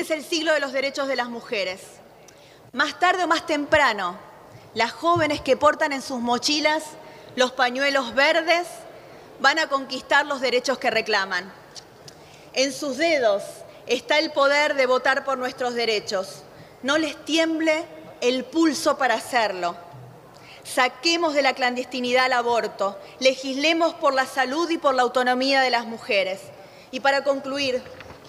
Este es el siglo de los derechos de las mujeres. Más tarde o más temprano, las jóvenes que portan en sus mochilas los pañuelos verdes van a conquistar los derechos que reclaman. En sus dedos está el poder de votar por nuestros derechos. No les tiemble el pulso para hacerlo. Saquemos de la clandestinidad el aborto, legislemos por la salud y por la autonomía de las mujeres. Y para concluir,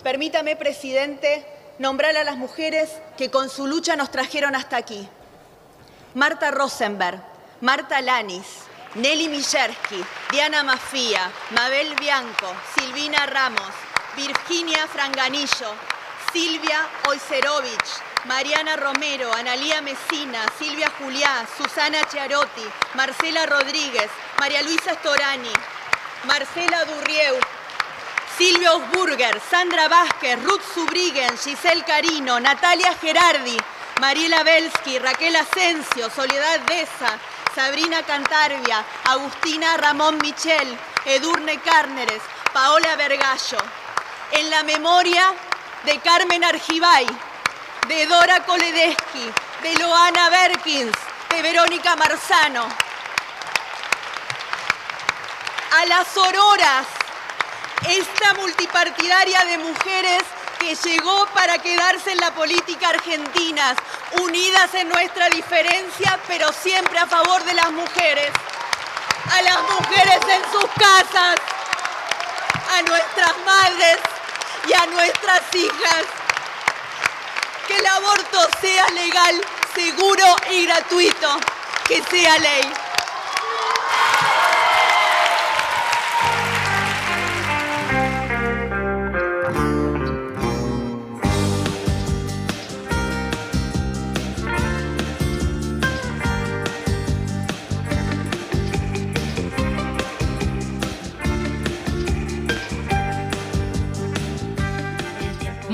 permítame, presidente, nombrar a las mujeres que con su lucha nos trajeron hasta aquí. Marta Rosenberg, Marta Lanis, Nelly Mijerski, Diana Mafía, Mabel Bianco, Silvina Ramos, Virginia Franganillo, Silvia Oiserovich, Mariana Romero, Analía Mesina, Silvia Juliá, Susana Chiarotti, Marcela Rodríguez, María Luisa Storani, Marcela Durrieu, Silvia Osburger, Sandra Vázquez, Ruth Subriguen, Giselle Carino, Natalia Gerardi, Mariela Belsky, Raquel Asensio, Soledad Deza, Sabrina Cantarbia, Agustina Ramón Michel, Edurne Cárneres, Paola Vergallo. En la memoria de Carmen Argibay, de Dora Koledeschi, de Loana Berkins, de Verónica Marzano. A las auroras, esta multipartidaria de mujeres que llegó para quedarse en la política argentina, unidas en nuestra diferencia, pero siempre a favor de las mujeres. A las mujeres en sus casas, a nuestras madres y a nuestras hijas que el aborto sea legal, seguro y gratuito, que sea ley.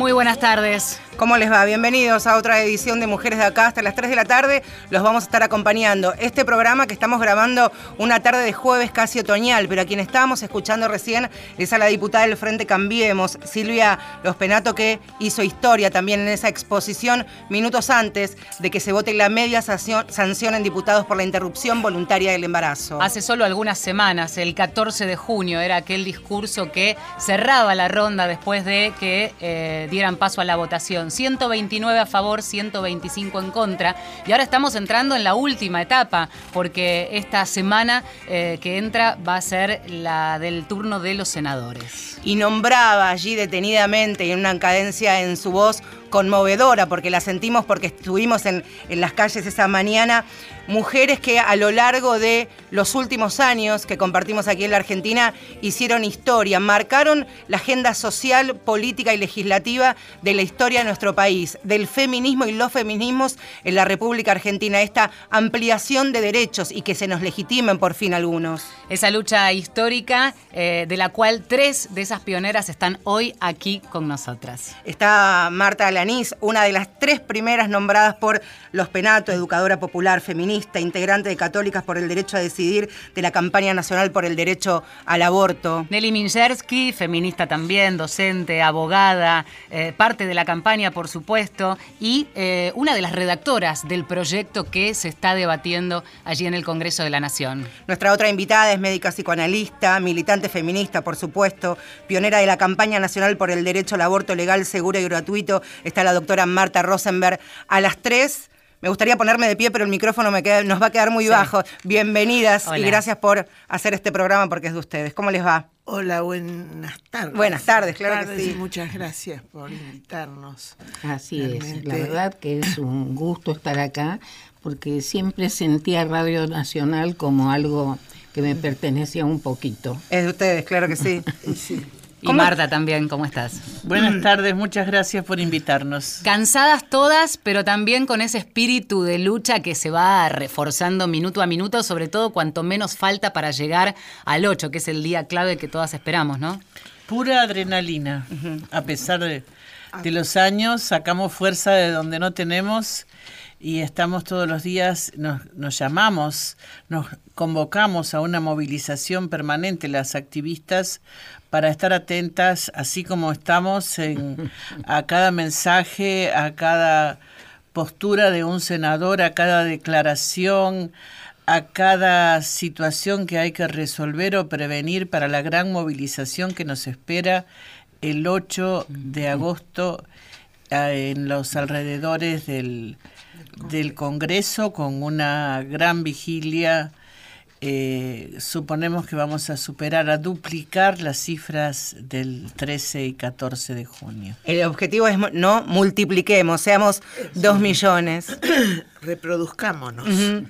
Muy buenas tardes. ¿Cómo les va? Bienvenidos a otra edición de Mujeres de Acá. Hasta las 3 de la tarde los vamos a estar acompañando. Este programa que estamos grabando una tarde de jueves casi otoñal, pero a quien estábamos escuchando recién es a la diputada del Frente Cambiemos, Silvia Los Penato, que hizo historia también en esa exposición minutos antes de que se vote la media sanción en diputados por la interrupción voluntaria del embarazo. Hace solo algunas semanas, el 14 de junio, era aquel discurso que cerraba la ronda después de que eh, dieran paso a la votación 129 a favor, 125 en contra. Y ahora estamos entrando en la última etapa, porque esta semana eh, que entra va a ser la del turno de los senadores. Y nombraba allí detenidamente y en una cadencia en su voz conmovedora, porque la sentimos porque estuvimos en, en las calles esa mañana mujeres que a lo largo de los últimos años que compartimos aquí en la Argentina hicieron historia, marcaron la agenda social, política y legislativa de la historia de nuestro país, del feminismo y los feminismos en la República Argentina, esta ampliación de derechos y que se nos legitimen por fin algunos. Esa lucha histórica eh, de la cual tres de esas pioneras están hoy aquí con nosotras. Está Marta Una de las tres primeras nombradas por los Penato, educadora popular feminista integrante de Católicas por el Derecho a Decidir de la campaña nacional por el derecho al aborto. Nelly Minchersky, feminista también, docente, abogada, eh, parte de la campaña, por supuesto, y eh, una de las redactoras del proyecto que se está debatiendo allí en el Congreso de la Nación. Nuestra otra invitada es médica psicoanalista, militante feminista, por supuesto, pionera de la campaña nacional por el derecho al aborto legal, seguro y gratuito. Está la doctora Marta Rosenberg. A las tres me gustaría ponerme de pie, pero el micrófono me queda, nos va a quedar muy bajo. Bienvenidas y gracias por hacer este programa porque es de ustedes. ¿Cómo les va? Hola, buenas tardes. Buenas tardes, claro que sí. Muchas gracias por invitarnos. Así es, la verdad que es un gusto estar acá porque siempre sentía Radio Nacional como algo que me pertenecía un poquito. Es de ustedes, claro que sí. sí. Y Marta también, ¿cómo estás? Buenas tardes, muchas gracias por invitarnos. Cansadas todas, pero también con ese espíritu de lucha que se va reforzando minuto a minuto, sobre todo cuanto menos falta para llegar al 8, que es el día clave que todas esperamos, ¿no? Pura adrenalina. A pesar de, de los años, sacamos fuerza de donde no tenemos y estamos todos los días, nos, nos llamamos, nos convocamos a una movilización permanente las activistas para estar atentas, así como estamos en, a cada mensaje, a cada postura de un senador, a cada declaración, a cada situación que hay que resolver o prevenir para la gran movilización que nos espera el 8 de agosto eh, en los alrededores del, del Congreso con una gran vigilia eh, suponemos que vamos a superar, a duplicar las cifras del 13 y 14 de junio. El objetivo es no multipliquemos, seamos dos millones. Reproduzcámonos.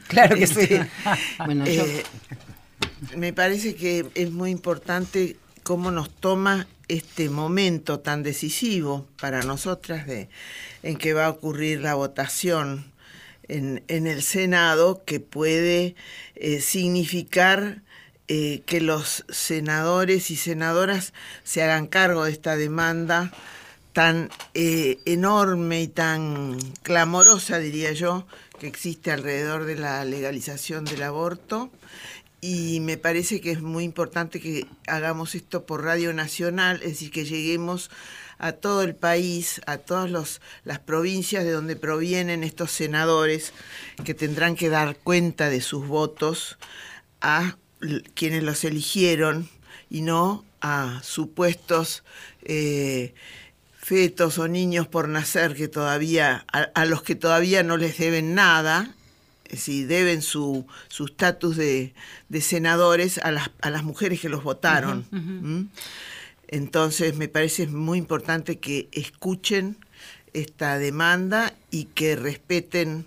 claro que sí. bueno, eh, me parece que es muy importante cómo nos toma este momento tan decisivo para nosotras de en que va a ocurrir la votación en, el Senado que puede eh, significar eh, que los senadores y senadoras se hagan cargo de esta demanda tan eh, enorme y tan clamorosa, diría yo, que existe alrededor de la legalización del aborto. Y me parece que es muy importante que hagamos esto por Radio Nacional, es decir, que lleguemos a todo el país, a todas las provincias de donde provienen estos senadores que tendrán que dar cuenta de sus votos a quienes los eligieron y no a supuestos eh, fetos o niños por nacer que todavía a, los que todavía no les deben nada si deben su estatus de, senadores a las, a las mujeres que los votaron. Entonces me parece muy importante que escuchen esta demanda y que respeten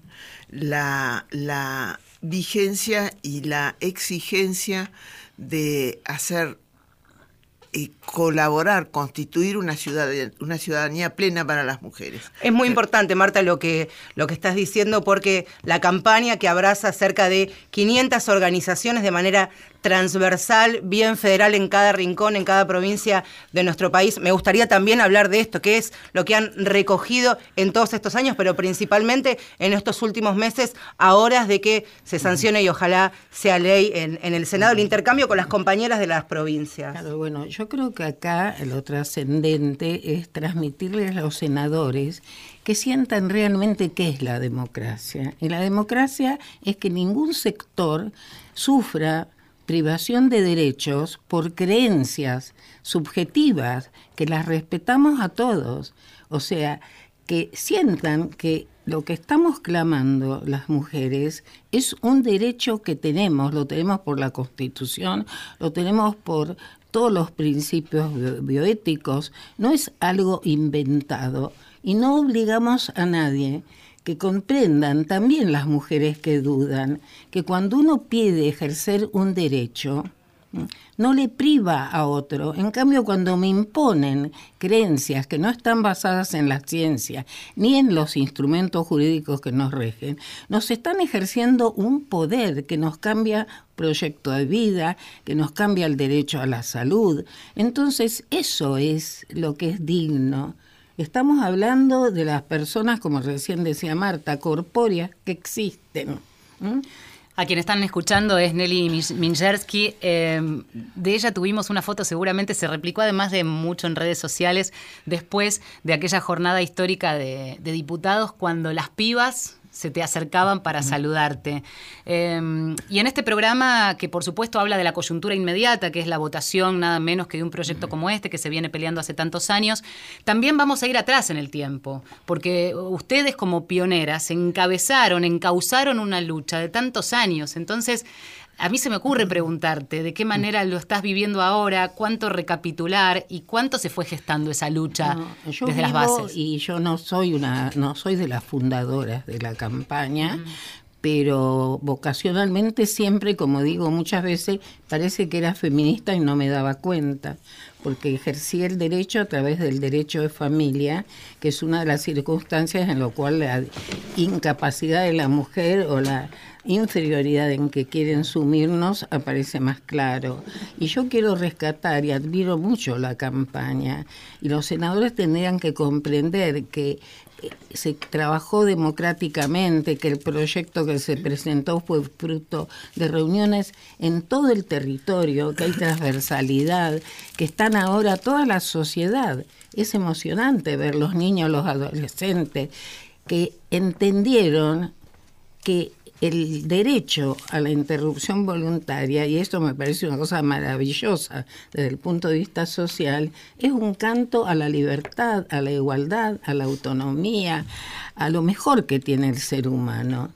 la, vigencia y la exigencia de hacer y colaborar, constituir una ciudadanía, una ciudadanía plena para las mujeres. Es muy importante, Marta, lo que, lo que estás diciendo, porque la campaña que abraza cerca de 500 organizaciones de manera transversal, bien federal en cada rincón, en cada provincia de nuestro país. Me gustaría también hablar de esto, que es lo que han recogido en todos estos años, pero principalmente en estos últimos meses, a horas de que se sancione y ojalá sea ley en, el Senado el intercambio con las compañeras de las provincias. Claro, bueno, yo creo que acá lo trascendente es transmitirles a los senadores que sientan realmente qué es la democracia. Y la democracia es que ningún sector sufra privación de derechos por creencias subjetivas, que las respetamos a todos. O sea, que sientan que lo que estamos clamando las mujeres es un derecho que tenemos, lo tenemos por la Constitución, lo tenemos por todos los principios bioéticos, no es algo inventado y no obligamos a nadie que comprendan también las mujeres que dudan, que cuando uno pide ejercer un derecho, no le priva a otro. En cambio, cuando me imponen creencias que no están basadas en la ciencia ni en los instrumentos jurídicos que nos regen, nos están ejerciendo un poder que nos cambia proyecto de vida, que nos cambia el derecho a la salud. Entonces, eso es lo que es digno Estamos hablando de las personas, como recién decía Marta, corpóreas que existen. A quien están escuchando es Nelly Minjersky. Em, de ella tuvimos una foto, seguramente se replicó además de mucho en redes sociales, después de aquella jornada histórica de diputados, cuando las pibas se te acercaban para saludarte. Em, y en este programa, que por supuesto habla de la coyuntura inmediata, que es la votación nada menos que de un proyecto como este, que se viene peleando hace tantos años, también vamos a ir atrás en el tiempo, porque ustedes como pioneras encabezaron, encauzaron una lucha de tantos años. Entonces, a mí se me ocurre preguntarte de qué manera lo estás viviendo ahora, cuánto recapitular y cuánto se fue gestando esa lucha desde las bases. Y yo no soy una, no soy de las fundadoras de la campaña, pero vocacionalmente siempre, como digo muchas veces, parece que era feminista y no me daba cuenta, porque ejercí el derecho a través del derecho de familia, que es una de las circunstancias en lo cual la incapacidad de la mujer o la inferioridad en que quieren sumirnos aparece más claro. Y yo quiero rescatar y admiro mucho la campaña. Y los senadores tendrían que comprender que eh, se trabajó democráticamente, que el proyecto que se presentó fue fruto de reuniones en todo el territorio, que hay transversalidad, que están ahora toda la sociedad. Es emocionante ver los niños, los adolescentes, que entendieron que el derecho a la interrupción voluntaria, y esto me parece una cosa maravillosa desde el punto de vista social, es un canto a la libertad, a la igualdad, a la autonomía, a lo mejor que tiene el ser humano,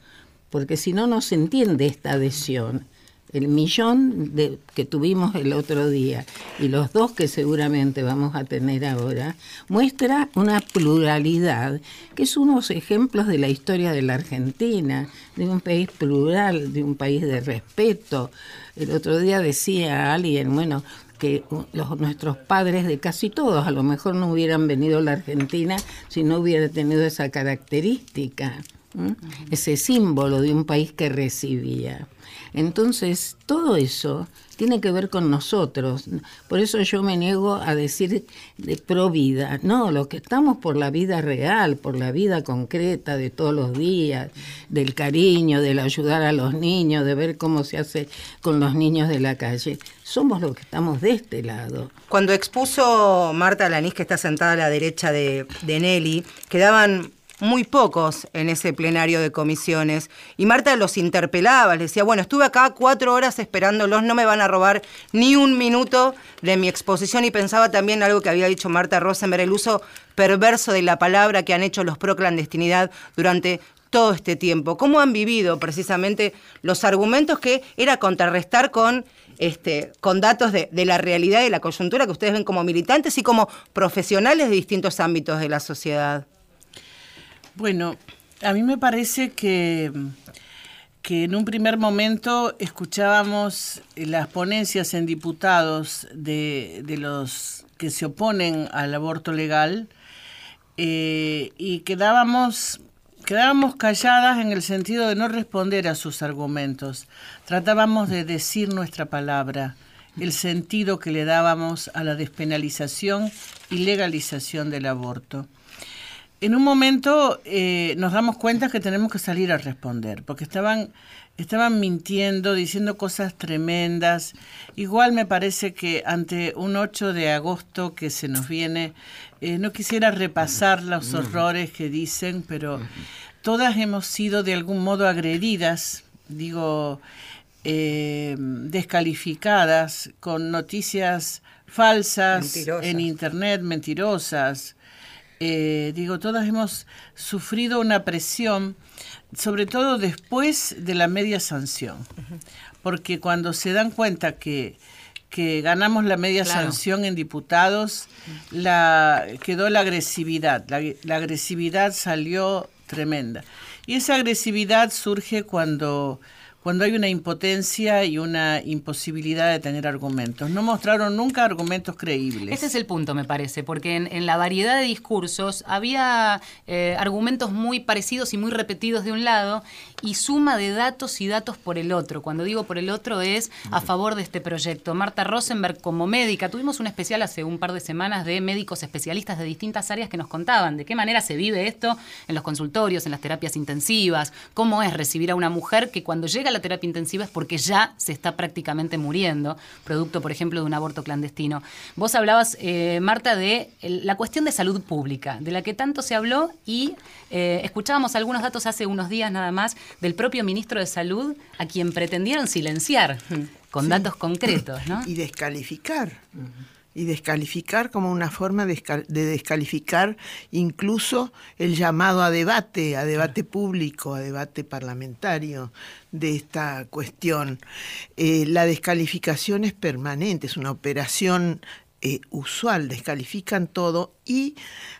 porque si no, no se entiende esta adhesión el millón de, que tuvimos el otro día y los dos que seguramente vamos a tener ahora, muestra una pluralidad que es unos ejemplos de la historia de la Argentina, de un país plural, de un país de respeto. El otro día decía alguien, bueno, que los, nuestros padres de casi todos a lo mejor no hubieran venido a la Argentina si no hubiera tenido esa característica, ese símbolo de un país que recibía. Entonces, todo eso tiene que ver con nosotros. Por eso yo me niego a decir de pro vida. No, lo que estamos por la vida real, por la vida concreta de todos los días, del cariño, del ayudar a los niños, de ver cómo se hace con los niños de la calle. Somos los que estamos de este lado. Cuando expuso Marta Lanís, que está sentada a la derecha de, de Nelly, quedaban muy pocos en ese plenario de comisiones. Y Marta los interpelaba, les decía, bueno, estuve acá cuatro horas esperándolos, no me van a robar ni un minuto de mi exposición. Y pensaba también algo que había dicho Marta Rosenberg, el uso perverso de la palabra que han hecho los pro clandestinidad durante todo este tiempo. ¿Cómo han vivido precisamente los argumentos que era contrarrestar con este, con datos de, de, la realidad y la coyuntura que ustedes ven como militantes y como profesionales de distintos ámbitos de la sociedad. Bueno, a mí me parece que, que en un primer momento escuchábamos las ponencias en diputados de, de los que se oponen al aborto legal eh, y quedábamos quedábamos calladas en el sentido de no responder a sus argumentos. Tratábamos de decir nuestra palabra, el sentido que le dábamos a la despenalización y legalización del aborto en un momento eh, nos damos cuenta que tenemos que salir a responder, porque estaban, estaban mintiendo, diciendo cosas tremendas. Igual me parece que ante un 8 de agosto que se nos viene, eh, no quisiera repasar los horrores que dicen, pero todas hemos sido de algún modo agredidas, digo, eh, descalificadas con noticias falsas en Internet, mentirosas eh, digo, todas hemos sufrido una presión, sobre todo después de la media sanción, porque cuando se dan cuenta que, que ganamos la media sanción en diputados, la, quedó la agresividad, la agresividad salió tremenda. Y esa agresividad surge cuando cuando hay una impotencia y una imposibilidad de tener argumentos. No mostraron nunca argumentos creíbles. Ese es el punto, me parece, porque en, la variedad de discursos había eh, argumentos muy parecidos y muy repetidos de un lado y suma de datos y datos por el otro. Cuando digo por el otro es a favor de este proyecto. Marta Rosenberg como médica, tuvimos un especial hace un par de semanas de médicos especialistas de distintas áreas que nos contaban de qué manera se vive esto en los consultorios, en las terapias intensivas, cómo es recibir a una mujer que cuando llega la terapia intensiva es porque ya se está prácticamente muriendo, producto, por ejemplo, de un aborto clandestino. Vos hablabas, eh, Marta, de la cuestión de salud pública, de la que tanto se habló y eh, escuchábamos algunos datos hace unos días nada más del propio ministro de Salud, a quien pretendieron silenciar con datos concretos. ¿no? Y descalificar y descalificar como una forma de, descalificar incluso el llamado a debate, a debate público, a debate parlamentario de esta cuestión. Eh, la descalificación es permanente, es una operación eh, usual, descalifican todo y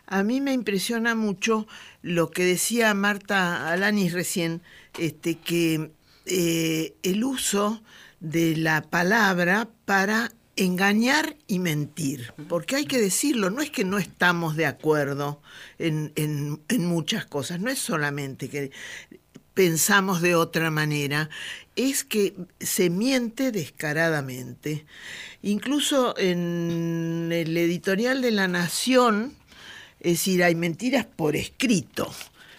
a mí me impresiona mucho lo que decía Marta Alanis recién, este, que eh, el uso de la palabra para engañar y mentir, porque hay que decirlo, no es que no estamos de acuerdo en, en, muchas cosas, no es solamente que pensamos de otra manera, es que se miente descaradamente. Incluso en el editorial de La Nación, es decir, hay mentiras por escrito.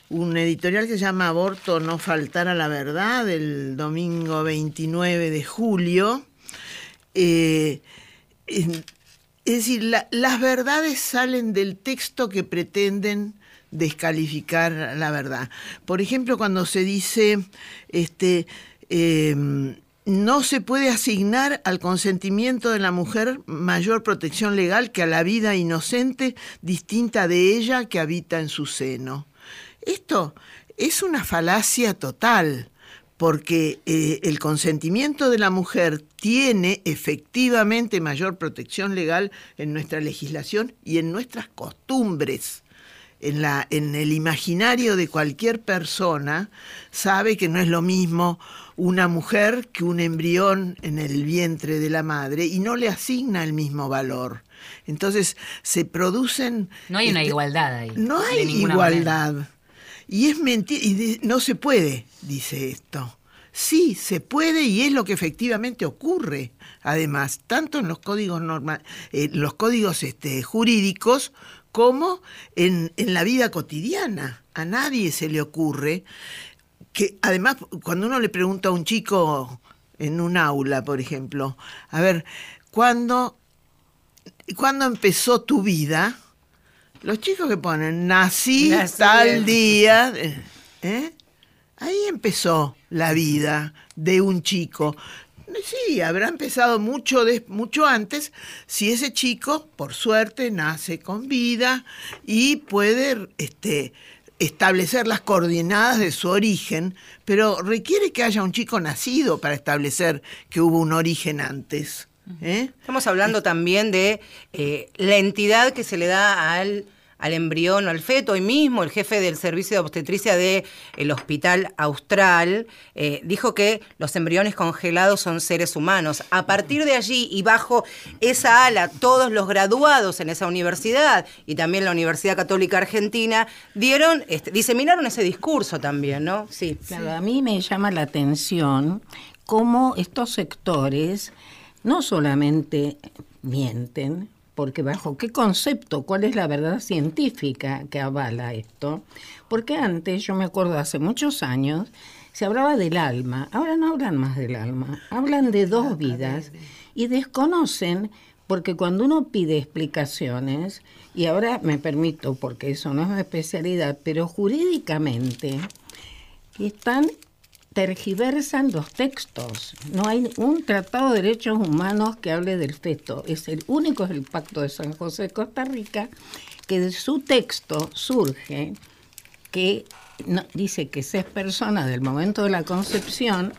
Un editorial que se llama Aborto no faltar a la verdad, el domingo 29 de julio. Eh, es decir, las verdades salen del texto que pretenden descalificar la verdad. Por ejemplo, cuando se dice, este, em, no se puede asignar al consentimiento de la mujer mayor protección legal que a la vida inocente distinta de ella que habita en su seno. Esto es una falacia total, porque eh, el consentimiento de la mujer tiene efectivamente mayor protección legal en nuestra legislación y en nuestras costumbres en, la, en el imaginario de cualquier persona sabe que no es lo mismo una mujer que un embrión en el vientre de la madre y no le asigna el mismo valor. Entonces se producen... No hay una este, igualdad ahí. No hay igualdad. Y es mentira, y no se puede, dice esto. Sí, se puede y es lo que efectivamente ocurre. Además, tanto en los códigos normal, eh, los códigos este, jurídicos como en, la vida cotidiana. A nadie se le ocurre que, además, cuando uno le pregunta a un chico en un aula, por ejemplo, a ver, ¿cuándo, ¿cuándo empezó tu vida? Los chicos que ponen, nací, tal día, ¿eh? ahí empezó la vida de un chico. Sí, habrá empezado mucho, mucho antes si ese chico, por suerte, nace con vida y puede este, establecer las coordenadas de su origen, pero requiere que haya un chico nacido para establecer que hubo un origen antes. ¿Eh? Estamos hablando también de eh, la entidad que se le da al al embrión o al feto. Hoy mismo el jefe del servicio de obstetricia del Hospital Austral eh, dijo que los embriones congelados son seres humanos. A partir de allí y bajo esa ala, todos los graduados en esa universidad y también la Universidad Católica Argentina dieron, este, diseminaron ese discurso también, ¿no? Sí. Claro, a mí me llama la atención cómo estos sectores no solamente mienten, porque bajo qué concepto, cuál es la verdad científica que avala esto. Porque antes, yo me acuerdo hace muchos años, se hablaba del alma, ahora no hablan más del alma, hablan de dos vidas y desconocen, porque cuando uno pide explicaciones, y ahora me permito, porque eso no es mi especialidad, pero jurídicamente están tergiversan los textos. No hay un tratado de derechos humanos que hable del feto. Es el único es el Pacto de San José de Costa Rica, que de su texto surge que dice que se es persona del momento de la concepción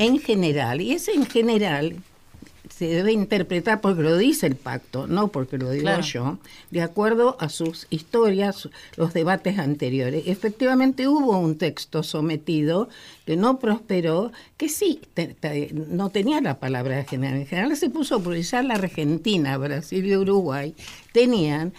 en general. Y ese en general se debe interpretar porque lo dice el pacto, no porque lo digo yo, de acuerdo a sus historias, los debates anteriores. Efectivamente hubo un texto sometido que no prosperó, que sí no tenía la palabra general. En general se puso a priorizar la Argentina, Brasil y Uruguay, tenían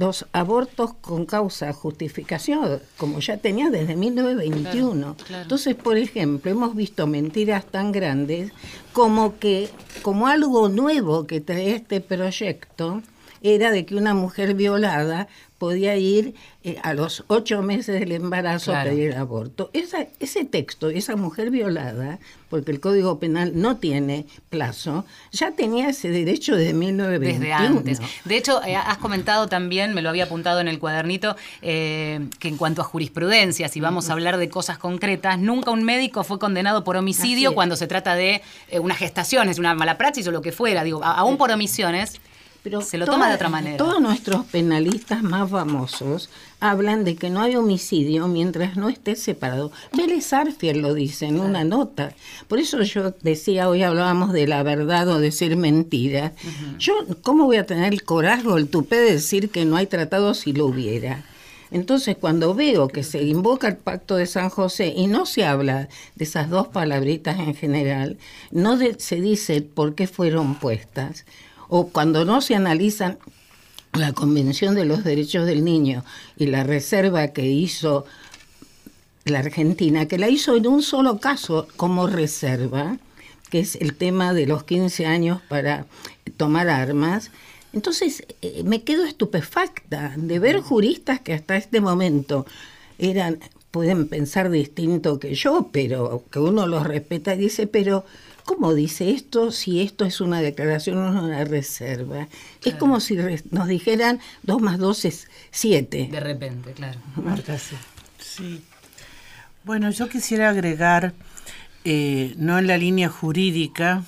los abortos con causa justificación, como ya tenía desde 1921. Entonces, por ejemplo, hemos visto mentiras tan grandes como que, como algo nuevo que trae este proyecto, era de que una mujer violada podía ir eh, a los ocho meses del embarazo a pedir aborto. Esa, ese texto, esa mujer violada, porque el Código Penal no tiene plazo, ya tenía ese derecho desde 1921. Desde antes. De hecho, eh, has comentado también, me lo había apuntado en el cuadernito, eh, que en cuanto a jurisprudencia, si vamos a hablar de cosas concretas, nunca un médico fue condenado por homicidio cuando se trata de una gestación, es una mala praxis o lo que fuera. Digo, aún por omisiones pero se lo toma de otra manera. Todos nuestros penalistas más famosos hablan de que no hay homicidio mientras no esté separado. Vélez Arfiel lo dice en una nota. Por eso yo decía, hoy hablábamos de la verdad o decir mentira. Yo, ¿cómo voy a tener el coraje o el tupé de decir que no hay tratado si lo hubiera? Entonces, cuando veo que se invoca el pacto de San José y no se habla de esas dos palabritas en general, no se dice por qué fueron puestas, o cuando no se analizan la Convención de los Derechos del Niño y la reserva que hizo la Argentina, que la hizo en un solo caso como reserva, que es el tema de los 15 años para tomar armas. Entonces eh, me quedo estupefacta de ver juristas que hasta este momento eran, pueden pensar distinto que yo, pero que uno los respeta y dice, pero ¿cómo dice esto si esto es una declaración o una reserva? Es como si nos dijeran 2 más 2 es 7. De repente, claro. Sí. Bueno, yo quisiera agregar, eh, no en la línea jurídica,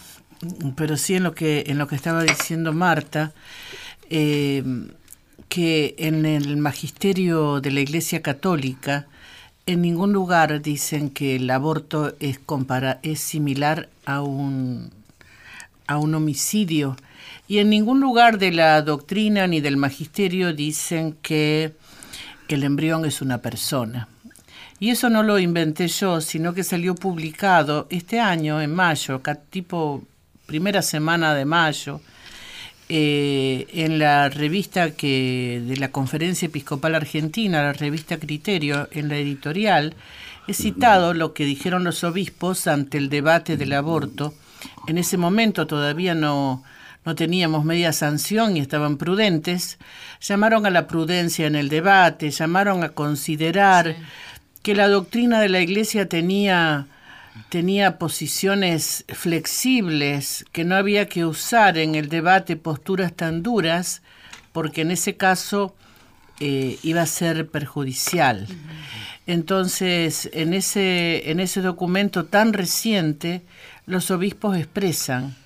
pero sí en lo que, en lo que estaba diciendo Marta, eh, que en el magisterio de la Iglesia Católica, en ningún lugar dicen que el aborto es, compara es similar a un, a un homicidio. Y en ningún lugar de la doctrina ni del magisterio dicen que el embrión es una persona. Y eso no lo inventé yo, sino que salió publicado este año, en mayo, tipo primera semana de mayo, eh, en la revista que de la Conferencia Episcopal Argentina, la revista Criterio, en la editorial, he citado lo que dijeron los obispos ante el debate del aborto. En ese momento todavía no, no teníamos media sanción y estaban prudentes. Llamaron a la prudencia en el debate, llamaron a considerar que la doctrina de la Iglesia tenía tenía posiciones flexibles, que no había que usar en el debate posturas tan duras, porque en ese caso eh, iba a ser perjudicial. Entonces, en ese, en ese documento tan reciente, los obispos expresan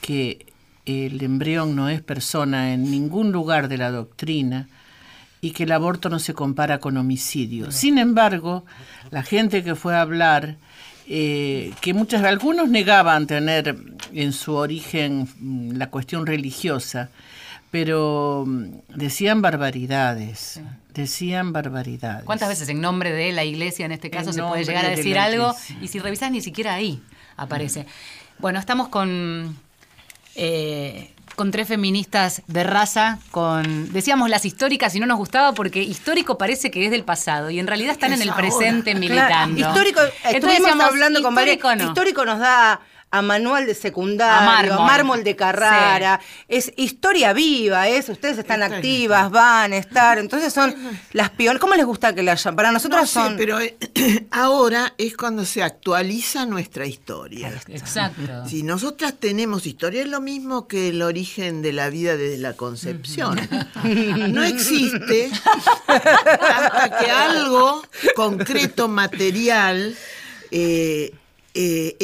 que el embrión no es persona en ningún lugar de la doctrina y que el aborto no se compara con homicidio. Sin embargo, la gente que fue a hablar eh, que muchas algunos negaban tener en su origen mm, la cuestión religiosa, pero mm, decían barbaridades, decían barbaridades. ¿Cuántas veces en nombre de la iglesia en este caso se puede llegar a decir algo? Y si revisas ni siquiera ahí aparece. Bueno, estamos con eh, con tres feministas de raza, con, decíamos las históricas y no nos gustaba porque histórico parece que es del pasado y en realidad están en el presente militando. Histórico, estuvimos hablando con María, histórico nos da a manual de secundario, a mármol, de Carrara, es historia viva, es, ustedes están activas, van a estar, entonces son las pioneras, ¿cómo les gusta que la hayan? Para nosotros son... pero eh, ahora es cuando se actualiza nuestra historia. Exacto. Si nosotras tenemos historia, es lo mismo que el origen de la vida desde la concepción. No existe hasta que algo concreto, material, eh, eh,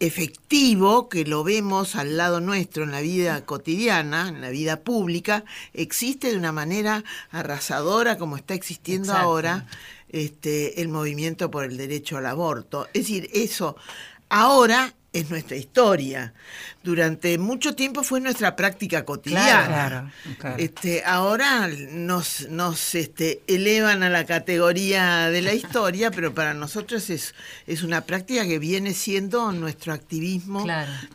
efectivo, que lo vemos al lado nuestro en la vida cotidiana, en la vida pública, existe de una manera arrasadora como está existiendo ahora este, el movimiento por el derecho al aborto. Es decir, eso ahora es nuestra historia. Durante mucho tiempo fue nuestra práctica cotidiana. Este, ahora nos, nos este, elevan a la categoría de la historia, pero para nosotros es, es una práctica que viene siendo nuestro activismo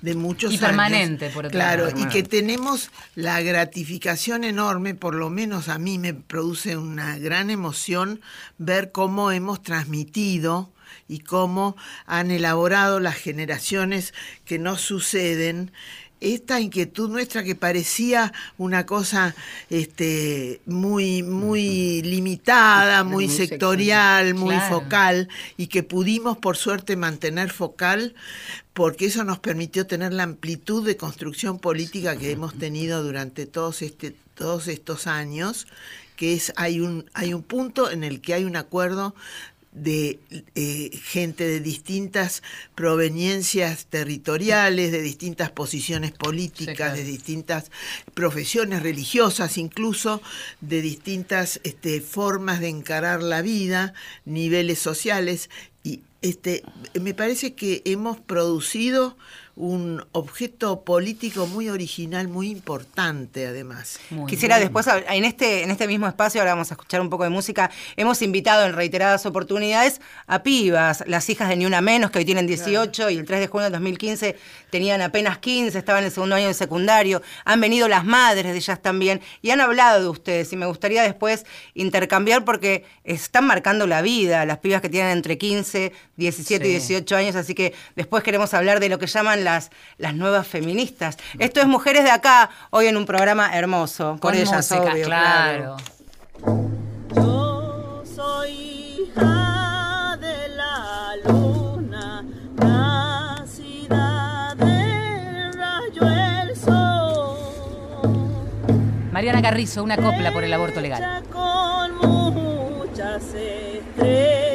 de muchos y permanente, por otro Claro, y que tenemos la gratificación enorme, por lo menos a mí me produce una gran emoción ver cómo hemos transmitido y cómo han elaborado las generaciones que no suceden. Esta inquietud nuestra que parecía una cosa este, muy, muy limitada, muy, sectorial, muy focal, y que pudimos por suerte mantener focal, porque eso nos permitió tener la amplitud de construcción política que hemos tenido durante todos, este, todos estos años que es hay un hay un punto en el que hay un acuerdo de eh, gente de distintas proveniencias territoriales, de distintas posiciones políticas, de distintas profesiones religiosas, incluso de distintas este, formas de encarar la vida, niveles sociales, y este, me parece que hemos producido un objeto político muy original, muy importante además. Quisiera después, en este, en este mismo espacio, ahora vamos a escuchar un poco de música, hemos invitado en reiteradas oportunidades a pibas, las hijas de Ni Una Menos, que hoy tienen 18 y el 3 de junio del 2015 tenían apenas 15, estaban en el segundo año de secundario, han venido las madres de ellas también y han hablado de ustedes y me gustaría después intercambiar porque están marcando la vida, las pibas que tienen entre 15, 17 y 18 años, así que después queremos hablar de lo que llaman las, las nuevas feministas. Esto es Mujeres de Acá, hoy en un programa hermoso. Con ellas, obvio, claro. Yo soy hija de la luna, nacida del rayo el sol. Mariana Carrizo, una copla por el aborto legal. Con muchas estrellas,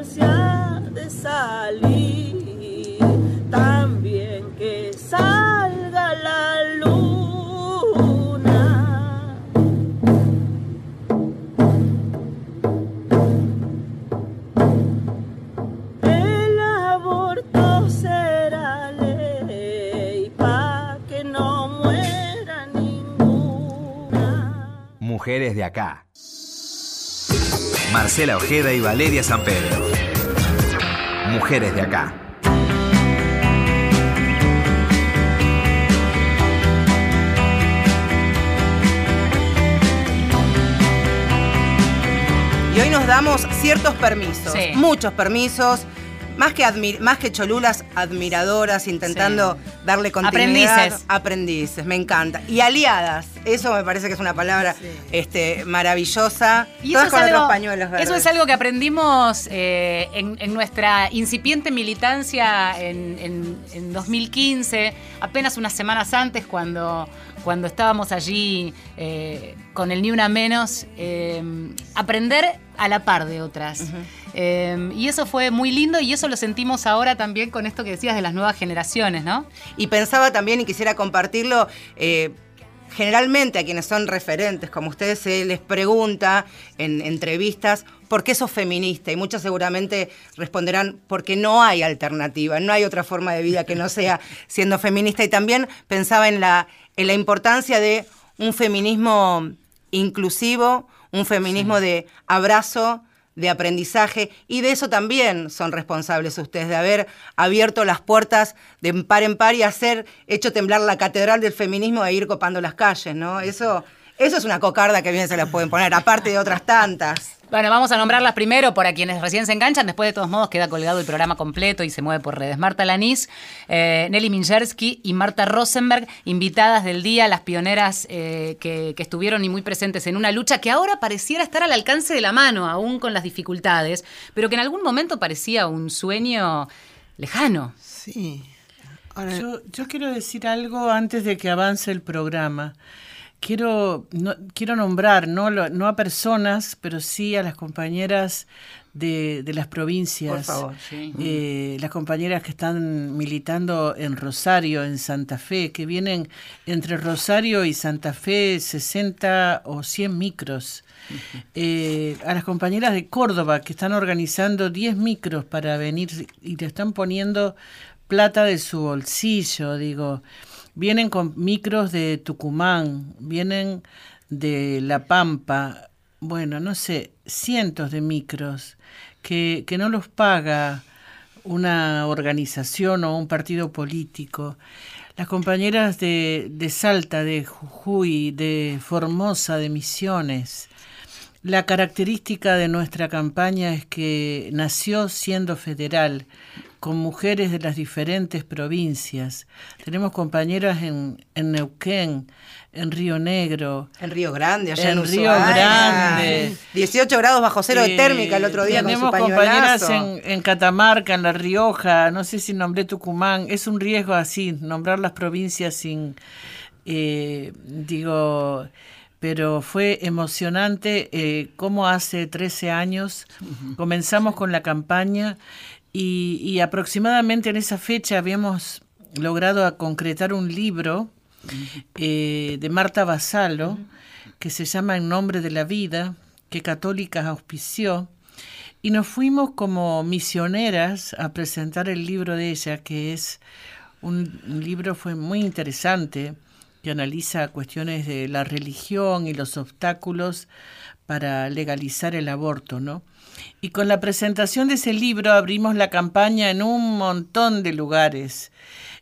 de salir, también que salga la luna. El aborto será ley pa' que no muera ninguna. Mujeres de acá. Marcela Ojeda y Valeria San Pedro. Mujeres de acá. Y hoy nos damos ciertos permisos, Sí. muchos permisos, más que, admi- más que cholulas, admiradoras, intentando darle continuidad. Aprendices. Aprendices, me encanta. Y aliadas, eso me parece que es una palabra este, maravillosa. Y Todas eso con es, algo, otros pañuelos verdes. eso es algo que aprendimos eh, en, en nuestra incipiente militancia en, en- en 2015, apenas unas semanas antes, cuando, cuando estábamos allí eh, con el Ni Una Menos, eh, aprender a la par de otras. Eh, y eso fue muy lindo y eso lo sentimos ahora también con esto que decías de las nuevas generaciones, ¿no? Y pensaba también, y quisiera compartirlo, eh, generalmente a quienes son referentes, como ustedes, se les pregunta en entrevistas, ¿por qué sos feminista? Y muchos seguramente responderán, porque no hay alternativa, no hay otra forma de vida que no sea siendo feminista. Y también pensaba en la, en la importancia de un feminismo inclusivo, un feminismo de abrazo, de aprendizaje y de eso también son responsables ustedes, de haber abierto las puertas de par en par y hacer, hecho temblar la catedral del feminismo e ir copando las calles, ¿no? Eso, eso es una cocarda que bien se la pueden poner, aparte de otras tantas. Bueno, vamos a nombrarlas primero para quienes recién se enganchan. Después, de todos modos, queda colgado el programa completo y se mueve por redes. Marta Lanís, eh, Nelly Minchersky y Marta Rosenberg, invitadas del día, las pioneras eh, que, que estuvieron y muy presentes en una lucha que ahora pareciera estar al alcance de la mano, aún con las dificultades, pero que en algún momento parecía un sueño lejano. Sí. Ahora, Yo, yo quiero decir algo antes de que avance el programa. Quiero, no- quiero nombrar, no, lo- no a personas, pero sí a las compañeras de, de las provincias. Por favor, Eh, las compañeras que están militando en Rosario, en Santa Fe, que vienen entre Rosario y Santa Fe 60 o 100 micros. Eh, a las compañeras de Córdoba que están organizando 10 micros para venir y le están poniendo plata de su bolsillo, digo. Vienen con micros de Tucumán, vienen de La Pampa, bueno, no sé, cientos de micros que, que no los paga una organización o un partido político. Las compañeras de, de Salta, de Jujuy, de Formosa, de Misiones. La característica de nuestra campaña es que nació siendo federal, con mujeres de las diferentes provincias. Tenemos compañeras en, en Neuquén, en Río Negro, En Río Grande, allá en, En Río. Grande. 18 grados bajo cero de térmica el otro día con su Tenemos compañeras en, en Catamarca, en La Rioja, no sé si nombré Tucumán. Es un riesgo así, nombrar las provincias sin, eh, digo, pero fue emocionante eh, cómo hace 13 años comenzamos con la campaña y, aproximadamente en esa fecha habíamos logrado a concretar un libro eh, de Marta Basalo que se llama En nombre de la vida, que Católicas auspició. Y nos fuimos como misioneras a presentar el libro de ella, que es un, un libro fue muy interesante, que analiza cuestiones de la religión y los obstáculos para legalizar el aborto, ¿no? Y con la presentación de ese libro abrimos la campaña en un montón de lugares.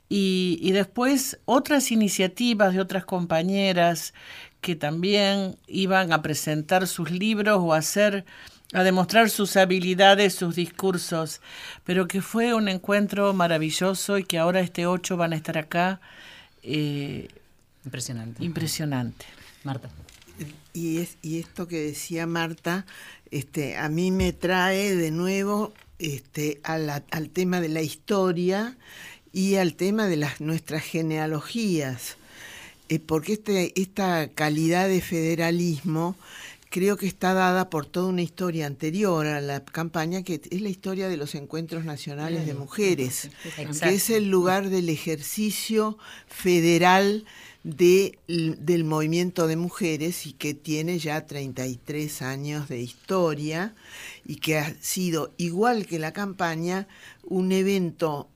Y, y después otras iniciativas de otras compañeras que también iban a presentar sus libros o a hacer a demostrar sus habilidades, sus discursos, pero que fue un encuentro maravilloso y que ahora este 8 van a estar acá. eh, Impresionante. impresionante. Marta. y, es, y esto que decía Marta, este, a mí me trae de nuevo este, la- al tema de la historia y al tema de las nuestras genealogías, Eh, porque este, esta calidad de federalismo creo que está dada por toda una historia anterior a la campaña, que es la historia de los encuentros nacionales de mujeres, que es el lugar del ejercicio federal de, del movimiento de mujeres y que tiene ya 33 años de historia y que ha sido, igual que la campaña, un evento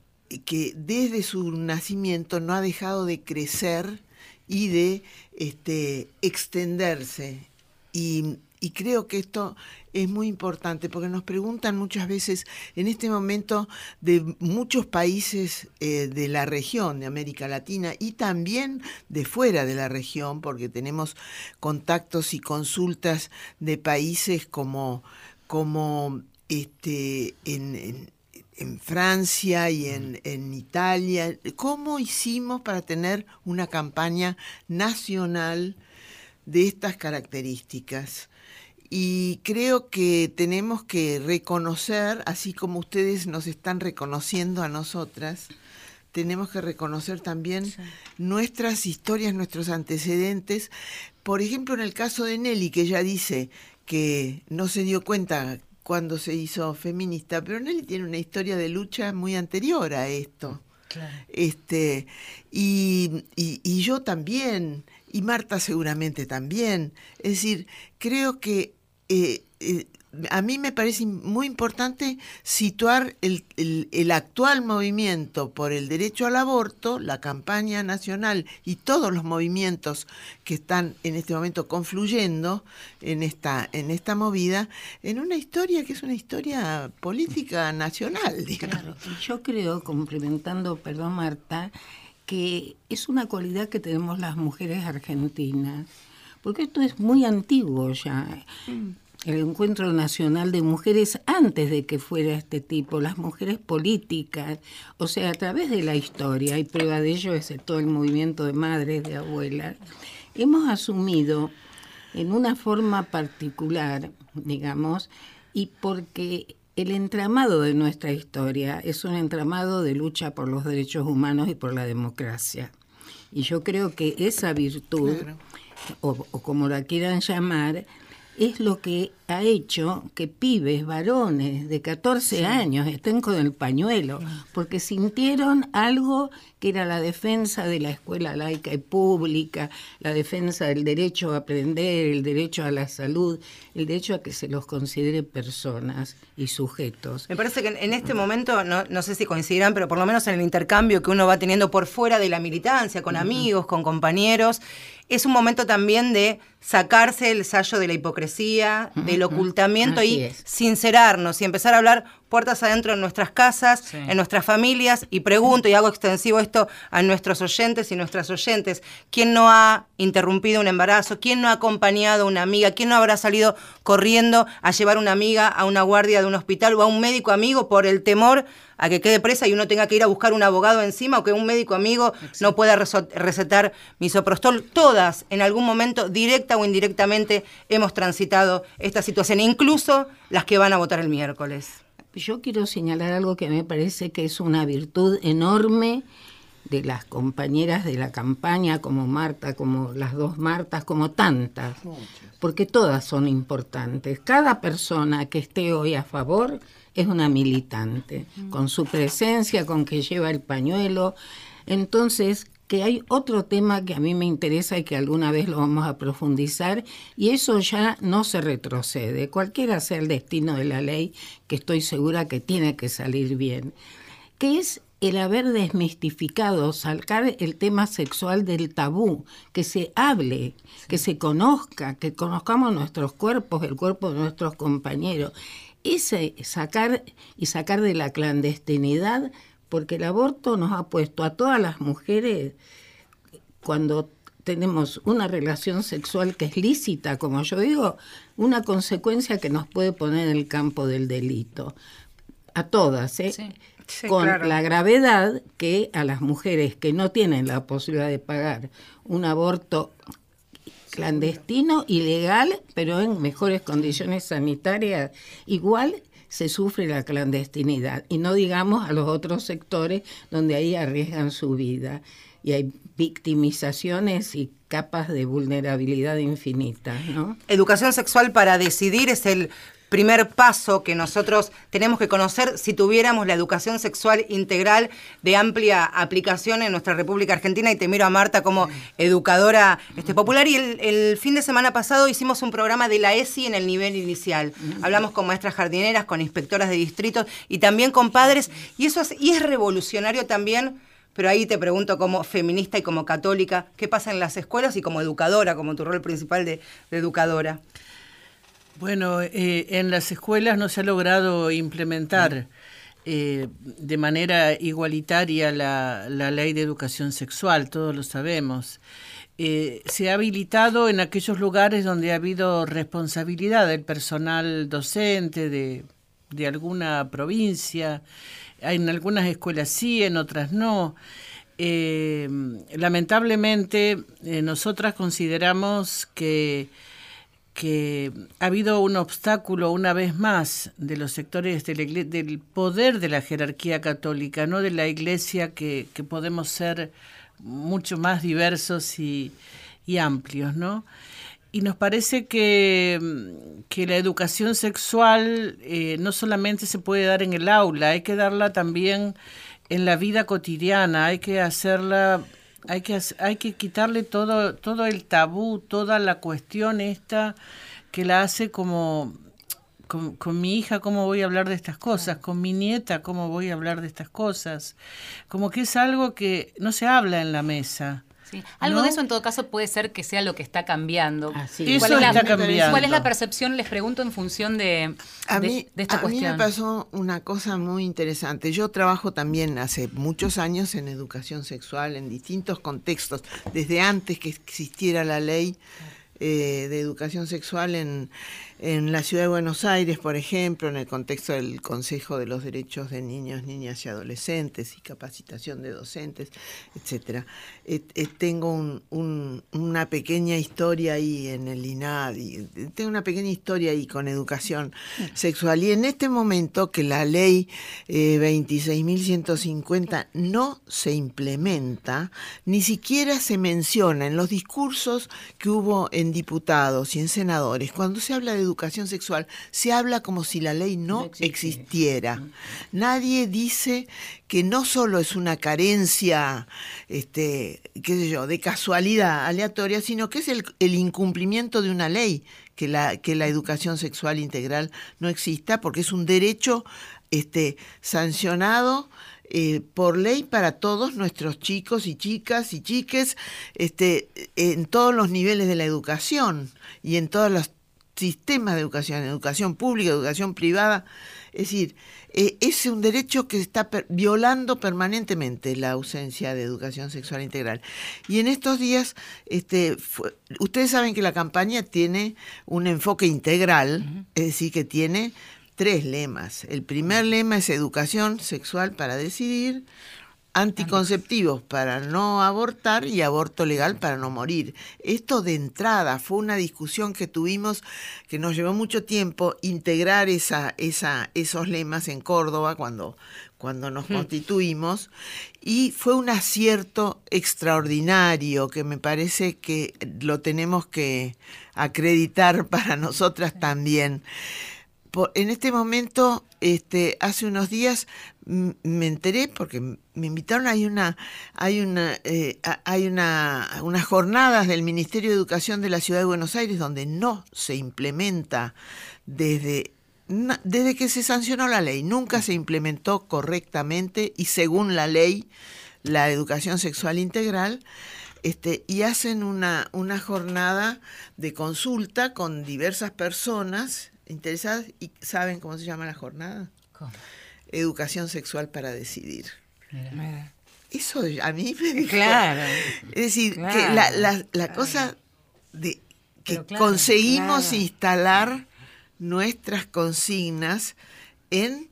que desde su nacimiento no ha dejado de crecer y de este, extenderse. Y, y creo que esto es muy importante porque nos preguntan muchas veces en este momento de muchos países eh, de la región, de América Latina y también de fuera de la región, porque tenemos contactos y consultas de países como, como este, en, en- en Francia y en, en Italia. ¿Cómo hicimos para tener una campaña nacional de estas características? Y creo que tenemos que reconocer, así como ustedes nos están reconociendo a nosotras, tenemos que reconocer también nuestras historias, nuestros antecedentes. Por ejemplo, en el caso de Nelly, que ella dice que no se dio cuenta cuando se hizo feminista, pero Nelly tiene una historia de lucha muy anterior a esto. Este, y, y- y yo también, y Marta seguramente también. Es decir, creo que eh, eh, a mí me parece muy importante situar el, el- el actual movimiento por el derecho al aborto, la campaña nacional y todos los movimientos que están en este momento confluyendo en esta, en esta movida, en una historia que es una historia política nacional, digamos. Claro, yo creo, complementando, perdón Marta, que es una cualidad que tenemos las mujeres argentinas, porque esto es muy antiguo ya. El encuentro nacional de mujeres antes de que fuera este tipo, las mujeres políticas, o sea, a través de la historia, y prueba de ello es todo el movimiento de madres, de abuelas, hemos asumido en una forma particular, digamos, y porque el entramado de nuestra historia es un entramado de lucha por los derechos humanos y por la democracia. Y yo creo que esa virtud, o, o como la quieran llamar, es lo que ha hecho que pibes, varones de 14 años estén con el pañuelo, porque sintieron algo que era la defensa de la escuela laica y pública, la defensa del derecho a aprender, el derecho a la salud, el derecho a que se los considere personas y sujetos. Me parece que en- en este momento, no, no sé si coincidirán, pero por lo menos en el intercambio que uno va teniendo por fuera de la militancia, con amigos, con compañeros, es un momento también de sacarse el sallo de la hipocresía, del ocultamiento y sincerarnos y empezar a hablar puertas adentro en nuestras casas, Sí. en nuestras familias. Y pregunto y hago extensivo esto a nuestros oyentes y nuestras oyentes. ¿Quién no ha interrumpido un embarazo? ¿Quién no ha acompañado a una amiga? ¿Quién no habrá salido corriendo a llevar una amiga a una guardia de un hospital o a un médico amigo por el temor a que quede presa y uno tenga que ir a buscar un abogado encima o que un médico amigo no pueda recetar misoprostol? Todas, en algún momento, directa o indirectamente, hemos transitado esta situación, incluso las que van a votar el miércoles. Yo quiero señalar algo que me parece que es una virtud enorme de las compañeras de la campaña, como Marta, como las dos Martas, como tantas, porque todas son importantes. Cada persona que esté hoy a favor es una militante, con su presencia, con que lleva el pañuelo. Entonces, que hay otro tema que a mí me interesa y que alguna vez lo vamos a profundizar, y eso ya no se retrocede, cualquiera sea el destino de la ley, que estoy segura que tiene que salir bien, que es el haber desmistificado, sacar el tema sexual del tabú, que se hable, que se conozca, que conozcamos nuestros cuerpos, el cuerpo de nuestros compañeros. Ese sacar y sacar de la clandestinidad, porque el aborto nos ha puesto a todas las mujeres cuando tenemos una relación sexual que es lícita, como yo digo, una consecuencia que nos puede poner en el campo del delito. A todas, ¿eh? Sí. Sí, Con claro. la gravedad que a las mujeres que no tienen la posibilidad de pagar un aborto clandestino, ilegal, pero en mejores condiciones sanitarias, igual se sufre la clandestinidad. Y no digamos a los otros sectores donde ahí arriesgan su vida. Y hay victimizaciones y capas de vulnerabilidad infinitas, ¿no? Educación sexual para decidir es el primer paso que nosotros tenemos que conocer si tuviéramos la educación sexual integral de amplia aplicación en nuestra República Argentina y te miro a Marta como educadora este, popular y el, el fin de semana pasado hicimos un programa de la ESI en el nivel inicial. Hablamos con maestras jardineras, con inspectoras de distritos y también con padres y eso es, y es revolucionario también pero ahí te pregunto como feminista y como católica, ¿qué pasa en las escuelas y como educadora, como tu rol principal de, de educadora? Bueno, eh, en las escuelas no se ha logrado implementar eh, de manera igualitaria la, la ley de educación sexual, todos lo sabemos. Eh, se ha habilitado en aquellos lugares donde ha habido responsabilidad del personal docente de, de alguna provincia. En algunas escuelas sí, en otras no. Eh, lamentablemente, nosotras consideramos que que ha habido un obstáculo una vez más de los sectores de la del poder de la jerarquía católica, no de la iglesia que, podemos ser mucho más diversos y, amplios, ¿no? Y nos parece que, que la educación sexual eh, no solamente se puede dar en el aula, hay que darla también en la vida cotidiana, hay que hacerla hay que hay que quitarle todo todo el tabú, toda la cuestión esta que la hace como con, con mi hija cómo voy a hablar de estas cosas, con mi nieta cómo voy a hablar de estas cosas. Como que es algo que no se habla en la mesa. Sí. Algo ¿No? de eso en todo caso puede ser que sea lo que está cambiando. Así ¿Cuál es, la, está cambiando. cuál es la percepción? Les pregunto en función de, A de- mí, de esta a mí cuestión. me pasó una cosa muy interesante. Yo trabajo también hace muchos años en educación sexual en distintos contextos, desde antes que existiera la ley eh, de educación sexual en, en la ciudad de Buenos Aires, por ejemplo, en el contexto del Consejo de los Derechos de Niños, Niñas y Adolescentes y capacitación de docentes, etcétera. Eh, eh, tengo un- un- una pequeña historia ahí en el INAD, y, eh, tengo una pequeña historia ahí con educación sexual. Y en este momento que la ley eh, 26.150 no se implementa, ni siquiera se menciona en los discursos que hubo en diputados y en senadores, cuando se habla de educación sexual, se habla como si la ley no, No existe. existiera. Nadie dice que no solo es una carencia, este, qué sé yo, de casualidad aleatoria, sino que es el, el incumplimiento de una ley, que la, que la educación sexual integral no exista, porque es un derecho este, sancionado eh, por ley para todos nuestros chicos y chicas y chiques este, en todos los niveles de la educación y en todos los sistemas de educación, educación pública, educación privada. Es decir, eh, es un derecho que está per- violando permanentemente la ausencia de educación sexual integral. Y en estos días, este, fue- ustedes saben que la campaña tiene un enfoque integral, es decir, que tiene tres lemas. El primer lema es educación sexual para decidir, anticonceptivos para no abortar y aborto legal para no morir. Esto de entrada fue una discusión que tuvimos que nos llevó mucho tiempo integrar esa, esa, esos lemas en Córdoba cuando, cuando nos constituimos y fue un acierto extraordinario que me parece que lo tenemos que acreditar para nosotras también. Por- en este momento, este, hace unos días me enteré porque me invitaron hay una hay una eh, hay una unas jornadas del Ministerio de Educación de la Ciudad de Buenos Aires donde no se implementa desde desde que se sancionó la ley. Nunca se implementó correctamente y según la ley la educación sexual integral este, y hacen una, una jornada de consulta con diversas personas interesadas y ¿saben cómo se llama la jornada? ¿Cómo? Educación sexual para decidir. Mira. Eso a mí me Claro. Es decir, que la, la- la cosa de que claro, conseguimos claro. instalar nuestras consignas en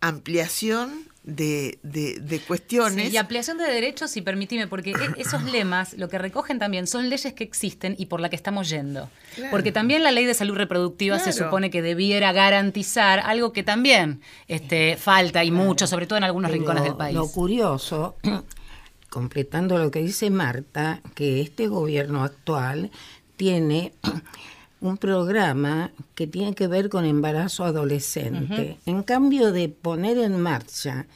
ampliación de, de- de cuestiones. Sí, y ampliación de derechos, y permitime, porque e- esos lemas lo que recogen también son leyes que existen y por la que estamos yendo. Claro. Porque también la ley de salud reproductiva se supone que debiera garantizar algo que también este, falta y mucho, sobre todo en algunos Pero rincones del país. Lo curioso, completando lo que dice Marta, que este gobierno actual tiene un programa que tiene que ver con embarazo adolescente. En cambio de poner en marcha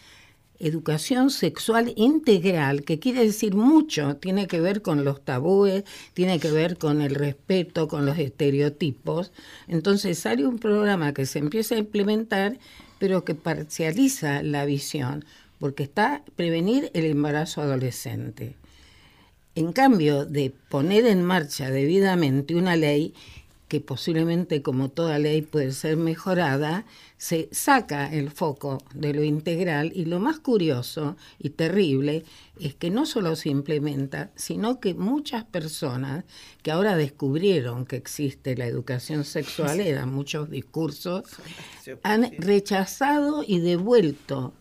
educación sexual integral, que quiere decir mucho, tiene que ver con los tabúes, tiene que ver con el respeto, con los estereotipos. Entonces sale un programa que se empieza a implementar, pero que parcializa la visión, porque está prevenir el embarazo adolescente. En cambio de poner en marcha debidamente una ley que posiblemente como toda ley puede ser mejorada, se saca el foco de lo integral y lo más curioso y terrible es que no solo se implementa, sino que muchas personas que ahora descubrieron que existe la educación sexual, eran muchos discursos, han rechazado y devuelto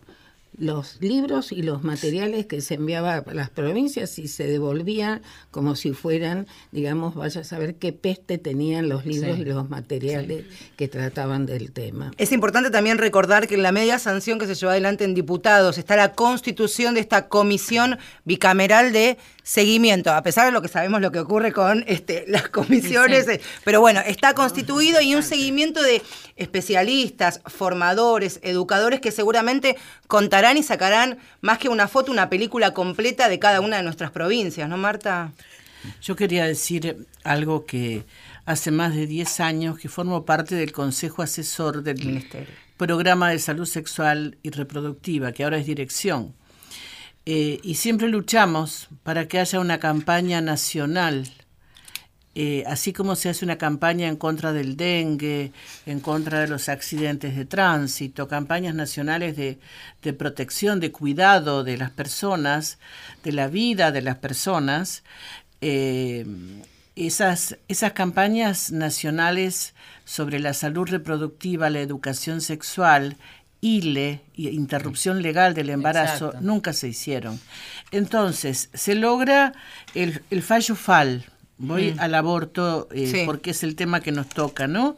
los libros y los materiales que se enviaba a las provincias y se devolvían como si fueran, digamos, vaya a saber qué peste tenían los libros Sí. y los materiales que trataban del tema. Es importante también recordar que en la media sanción que se llevó adelante en diputados está la constitución de esta comisión bicameral de seguimiento, a pesar de lo que sabemos lo que ocurre con este, las comisiones, Sí. pero bueno, está constituido y un seguimiento de especialistas, formadores, educadores que seguramente contarán y sacarán más que una foto, una película completa de cada una de nuestras provincias, ¿no, Marta? Yo quería decir algo que hace más de 10 años que formo parte del Consejo Asesor del Programa de Salud Sexual y Reproductiva, que ahora es dirección. Eh, y siempre luchamos para que haya una campaña nacional eh, así como se hace una campaña en contra del dengue, en contra de los accidentes de tránsito, campañas nacionales de, protección, de cuidado de las personas, de la vida de las personas, eh, esas, esas campañas nacionales sobre la salud reproductiva, la educación sexual, ILE, interrupción legal del embarazo, nunca se hicieron. Entonces, se logra el, el fallo FAL, Voy mm. al aborto eh, porque es el tema que nos toca, ¿no?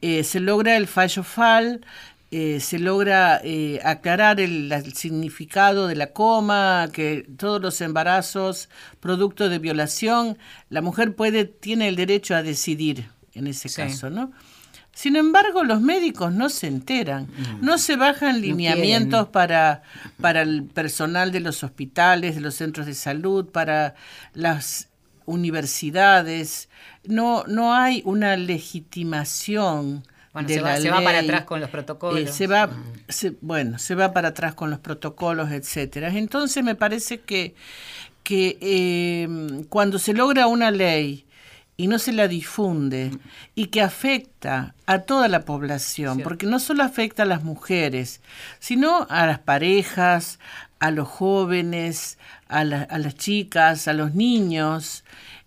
Eh, se logra el fallo FAL, eh, se logra aclarar el, significado de la coma, que todos los embarazos, producto de violación, la mujer puede, tiene el derecho a decidir en ese caso, ¿no? Sin embargo, los médicos no se enteran, mm. no se bajan lineamientos para, para el personal de los hospitales, de los centros de salud, para las universidades, no, no hay una legitimación. Bueno, de se, va, se va para atrás con los protocolos. Eh, se va, bueno, se va para atrás con los protocolos, etcétera. Entonces me parece que, que eh, cuando se logra una ley y no se la difunde y que afecta a toda la población, porque no solo afecta a las mujeres, sino a las parejas, a los jóvenes, a, las chicas, a los niños,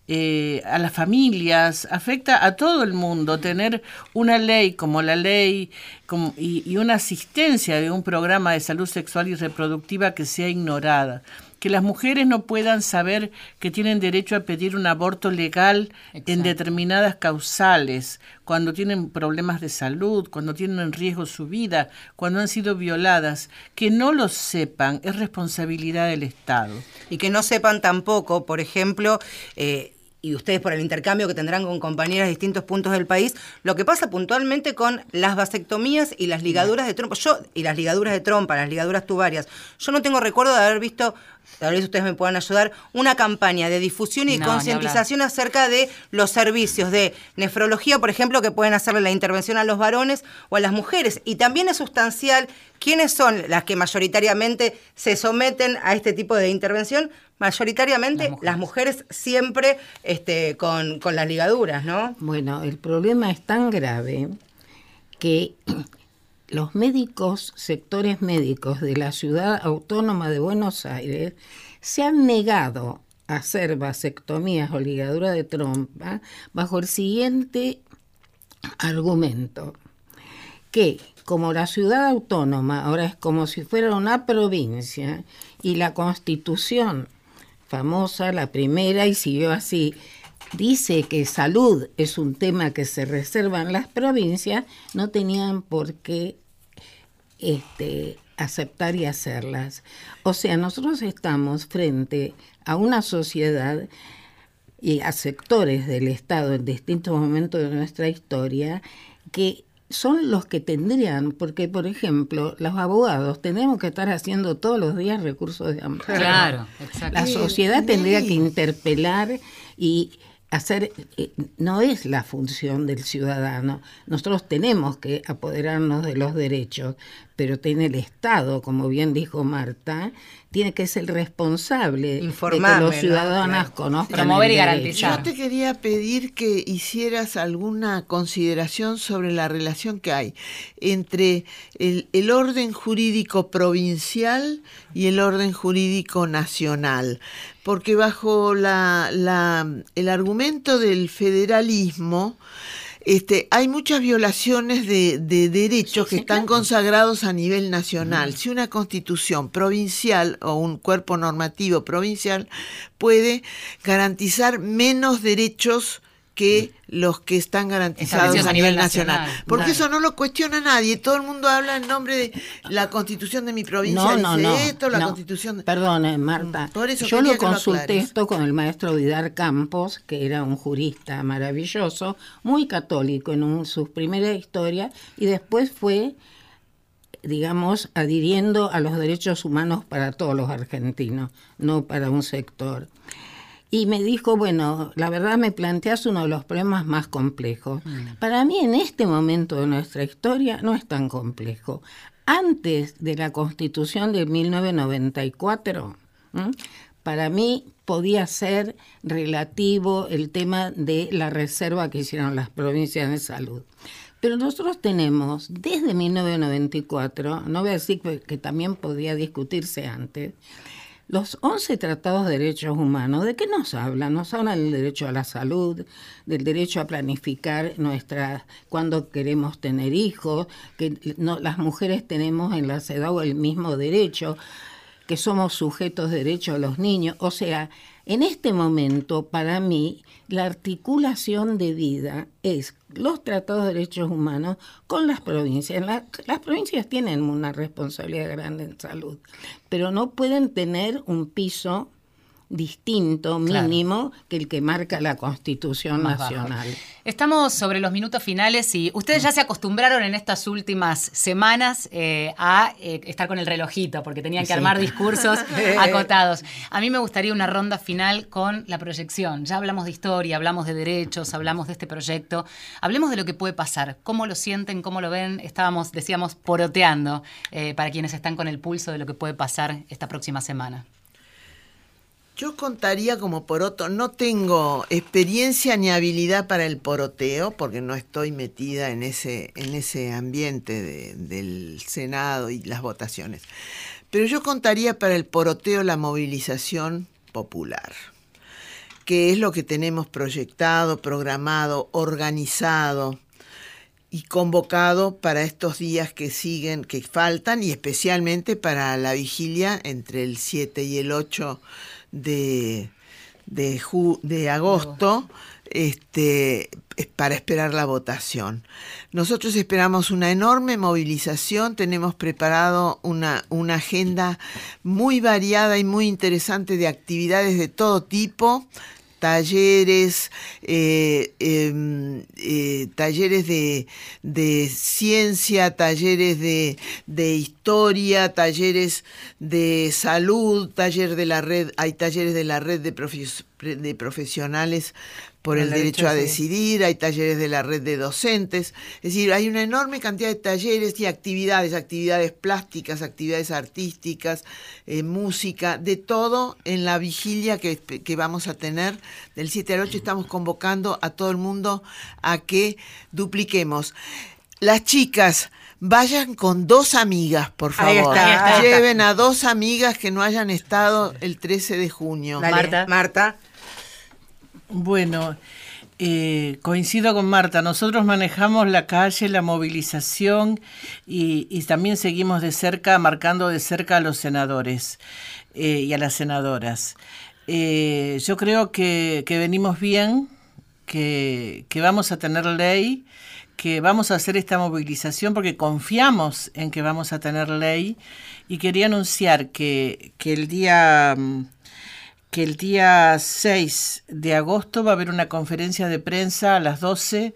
eh, a las familias, afecta a todo el mundo tener una ley como la ley y, una asistencia de un programa de salud sexual y reproductiva que sea ignorada que las mujeres no puedan saber que tienen derecho a pedir un aborto legal en determinadas causales, cuando tienen problemas de salud, cuando tienen en riesgo su vida, cuando han sido violadas, que no lo sepan, es responsabilidad del Estado. Y que no sepan tampoco, por ejemplo, eh, y ustedes por el intercambio que tendrán con compañeras de distintos puntos del país, lo que pasa puntualmente con las vasectomías y las ligaduras de trompa, yo y las ligaduras de trompa, las ligaduras tubarias. Yo no tengo recuerdo de haber visto tal vez ustedes me puedan ayudar, una campaña de difusión y concientización acerca de los servicios de nefrología, por ejemplo, que pueden hacerle la intervención a los varones o a las mujeres. Y también es sustancial quiénes son las que mayoritariamente se someten a este tipo de intervención. Mayoritariamente las mujeres, siempre este, con, con las ligaduras, ¿no? Bueno, el problema es tan grave que los médicos, sectores médicos de la ciudad autónoma de Buenos Aires se han negado a hacer vasectomías o ligadura de trompa bajo el siguiente argumento, que como la ciudad autónoma ahora es como si fuera una provincia y la constitución famosa, la primera, y siguió así, dice que salud es un tema que se reserva en las provincias, no tenían por qué este, aceptar y hacerlas. O sea, nosotros estamos frente a una sociedad y a sectores del Estado en distintos momentos de nuestra historia que son los que tendrían, porque por ejemplo, los abogados tenemos que estar haciendo todos los días recursos de amparo. Claro, La sociedad tendría que interpelar y hacer eh, no es la función del ciudadano. Nosotros tenemos que apoderarnos de los derechos, pero tiene el Estado, como bien dijo Marta, tiene que ser responsable de que los ciudadanos conozcan. Promover y garantizar. Yo te quería pedir que hicieras alguna consideración sobre la relación que hay entre el, el orden jurídico provincial y el orden jurídico nacional porque bajo la, la, el argumento del federalismo, este, hay muchas violaciones de, derechos que están consagrados a nivel nacional. Si una constitución provincial o un cuerpo normativo provincial puede garantizar menos derechos que los que están garantizados a nivel nacional. Porque eso no lo cuestiona nadie. Todo el mundo habla en nombre de la constitución de mi provincia. No, no, esto, la constitución. Perdone, Marta. Mm, Yo lo consulté esto con el maestro Vidar Campos, que era un jurista maravilloso, muy católico en sus primeras historias, y después fue digamos, adhiriendo a los derechos humanos para todos los argentinos, no para un sector. Y me dijo, bueno, la verdad me planteas uno de los problemas más complejos. Para mí en este momento de nuestra historia no es tan complejo. Antes de la constitución de 1994, ¿m? para mí podía ser relativo el tema de la reserva que hicieron las provincias de salud. Pero nosotros tenemos desde 1994, no voy a decir que, que también podía discutirse antes, los 11 tratados de derechos humanos, ¿de qué nos hablan? Nos hablan del derecho a la salud, del derecho a planificar nuestra cuando queremos tener hijos, que no, las mujeres tenemos en la CEDAW el mismo derecho, que somos sujetos de los niños. O sea, en este momento, para mí, la articulación de vida es los tratados de derechos humanos con las provincias. La- las provincias tienen una responsabilidad grande en salud, pero no pueden tener un piso distinto, Claro. mínimo, que el que marca la Constitución Más bajo. Nacional. Estamos sobre los minutos finales y ustedes ya se acostumbraron en estas últimas semanas eh, a eh, estar con el relojito porque tenían que Sí. armar discursos acotados. A mí me gustaría una ronda final con la proyección. Ya hablamos de historia, hablamos de derechos, hablamos de este proyecto. Hablemos de lo que puede pasar, cómo lo sienten, cómo lo ven. Estábamos, decíamos, poroteando eh, para quienes están con el pulso de lo que puede pasar esta próxima semana. Yo contaría como poroto, no tengo experiencia ni habilidad para el poroteo, porque no estoy metida en ese, en ese ambiente de- del Senado y las votaciones. Pero yo contaría para el poroteo la movilización popular, que es lo que tenemos proyectado, programado, organizado y convocado para estos días que siguen, que faltan, y especialmente para la vigilia entre el 7 y el 8 de, de, ju- de agosto, este, es para esperar la votación. Nosotros esperamos una enorme movilización, tenemos preparado una, una agenda muy variada y muy interesante de actividades de todo tipo, talleres, eh, em, eh, talleres de, de ciencia, talleres de, de historia, talleres de salud, taller de la red, hay talleres de la red de, profes- de profesionales por el derecho a decidir, hay talleres de la red de docentes, es decir, hay una enorme cantidad de talleres y actividades, actividades plásticas, actividades artísticas, eh, música, de todo en la vigilia que, que vamos a tener del 7 al 8. Estamos convocando a todo el mundo a que dupliquemos. Las chicas, vayan con dos amigas, por Ahí favor. está, ahí está. Lleven a dos amigas que no hayan estado el 13 de junio. Dale, Marta. Marta. Bueno, eh, coincido con Marta, nosotros manejamos la calle, la movilización y, también seguimos de cerca, marcando de cerca a los senadores eh, y a las senadoras. Eh, yo creo que, venimos bien, que, vamos a tener ley, que vamos a hacer esta movilización porque confiamos en que vamos a tener ley y quería anunciar que, que el día... mm, que el día 6 de agosto va a haber una conferencia de prensa a las 12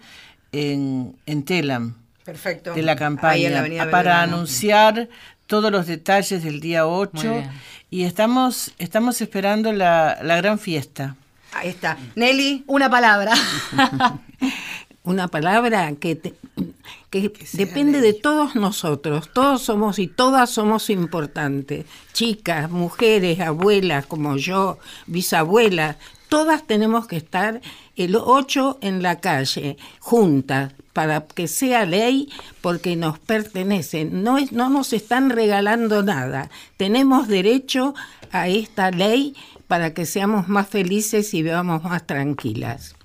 en, en Telam Perfecto. de la Ahí en campaña la para anunciar todos los detalles del día Muy 8 bien. y estamos, estamos esperando la, la gran fiesta. Ahí está. Nelly. Una palabra. una palabra que, te- que depende de todos nosotros. Todos somos y todas somos importantes. Chicas, mujeres, abuelas como yo, bisabuelas. Todas tenemos que estar el 8 en la calle, juntas, para que sea ley, porque nos pertenece. No, es, no nos están regalando nada. Tenemos derecho a esta ley para que seamos más felices y vivamos más tranquilas.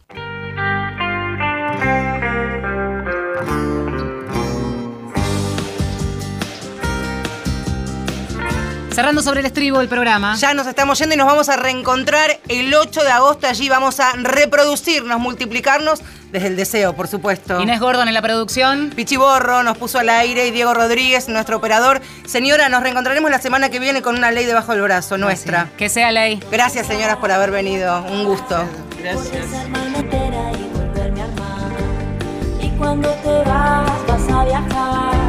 Cerrando sobre el estribo del programa. Ya nos estamos yendo y nos vamos a reencontrar el 8 de agosto. Allí vamos a reproducirnos, multiplicarnos desde el deseo, por supuesto. Inés Gordon en la producción. Pichiborro nos puso al aire y Diego Rodríguez, nuestro operador. Señora, nos reencontraremos la semana que viene con una ley debajo del brazo, nuestra. Que sea ley. Gracias, señoras, por haber venido. Un gusto. Gracias. Y cuando te vas, vas a viajar.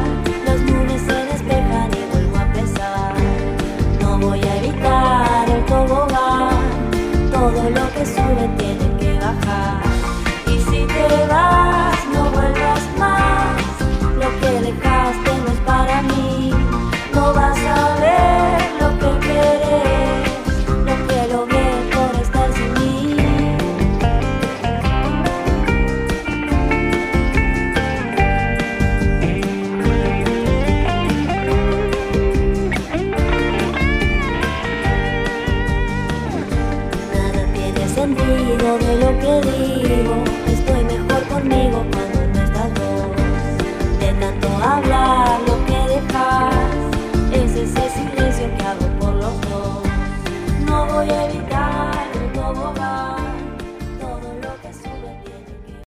Todo lo que sube tiene que bajar. Y si te vas.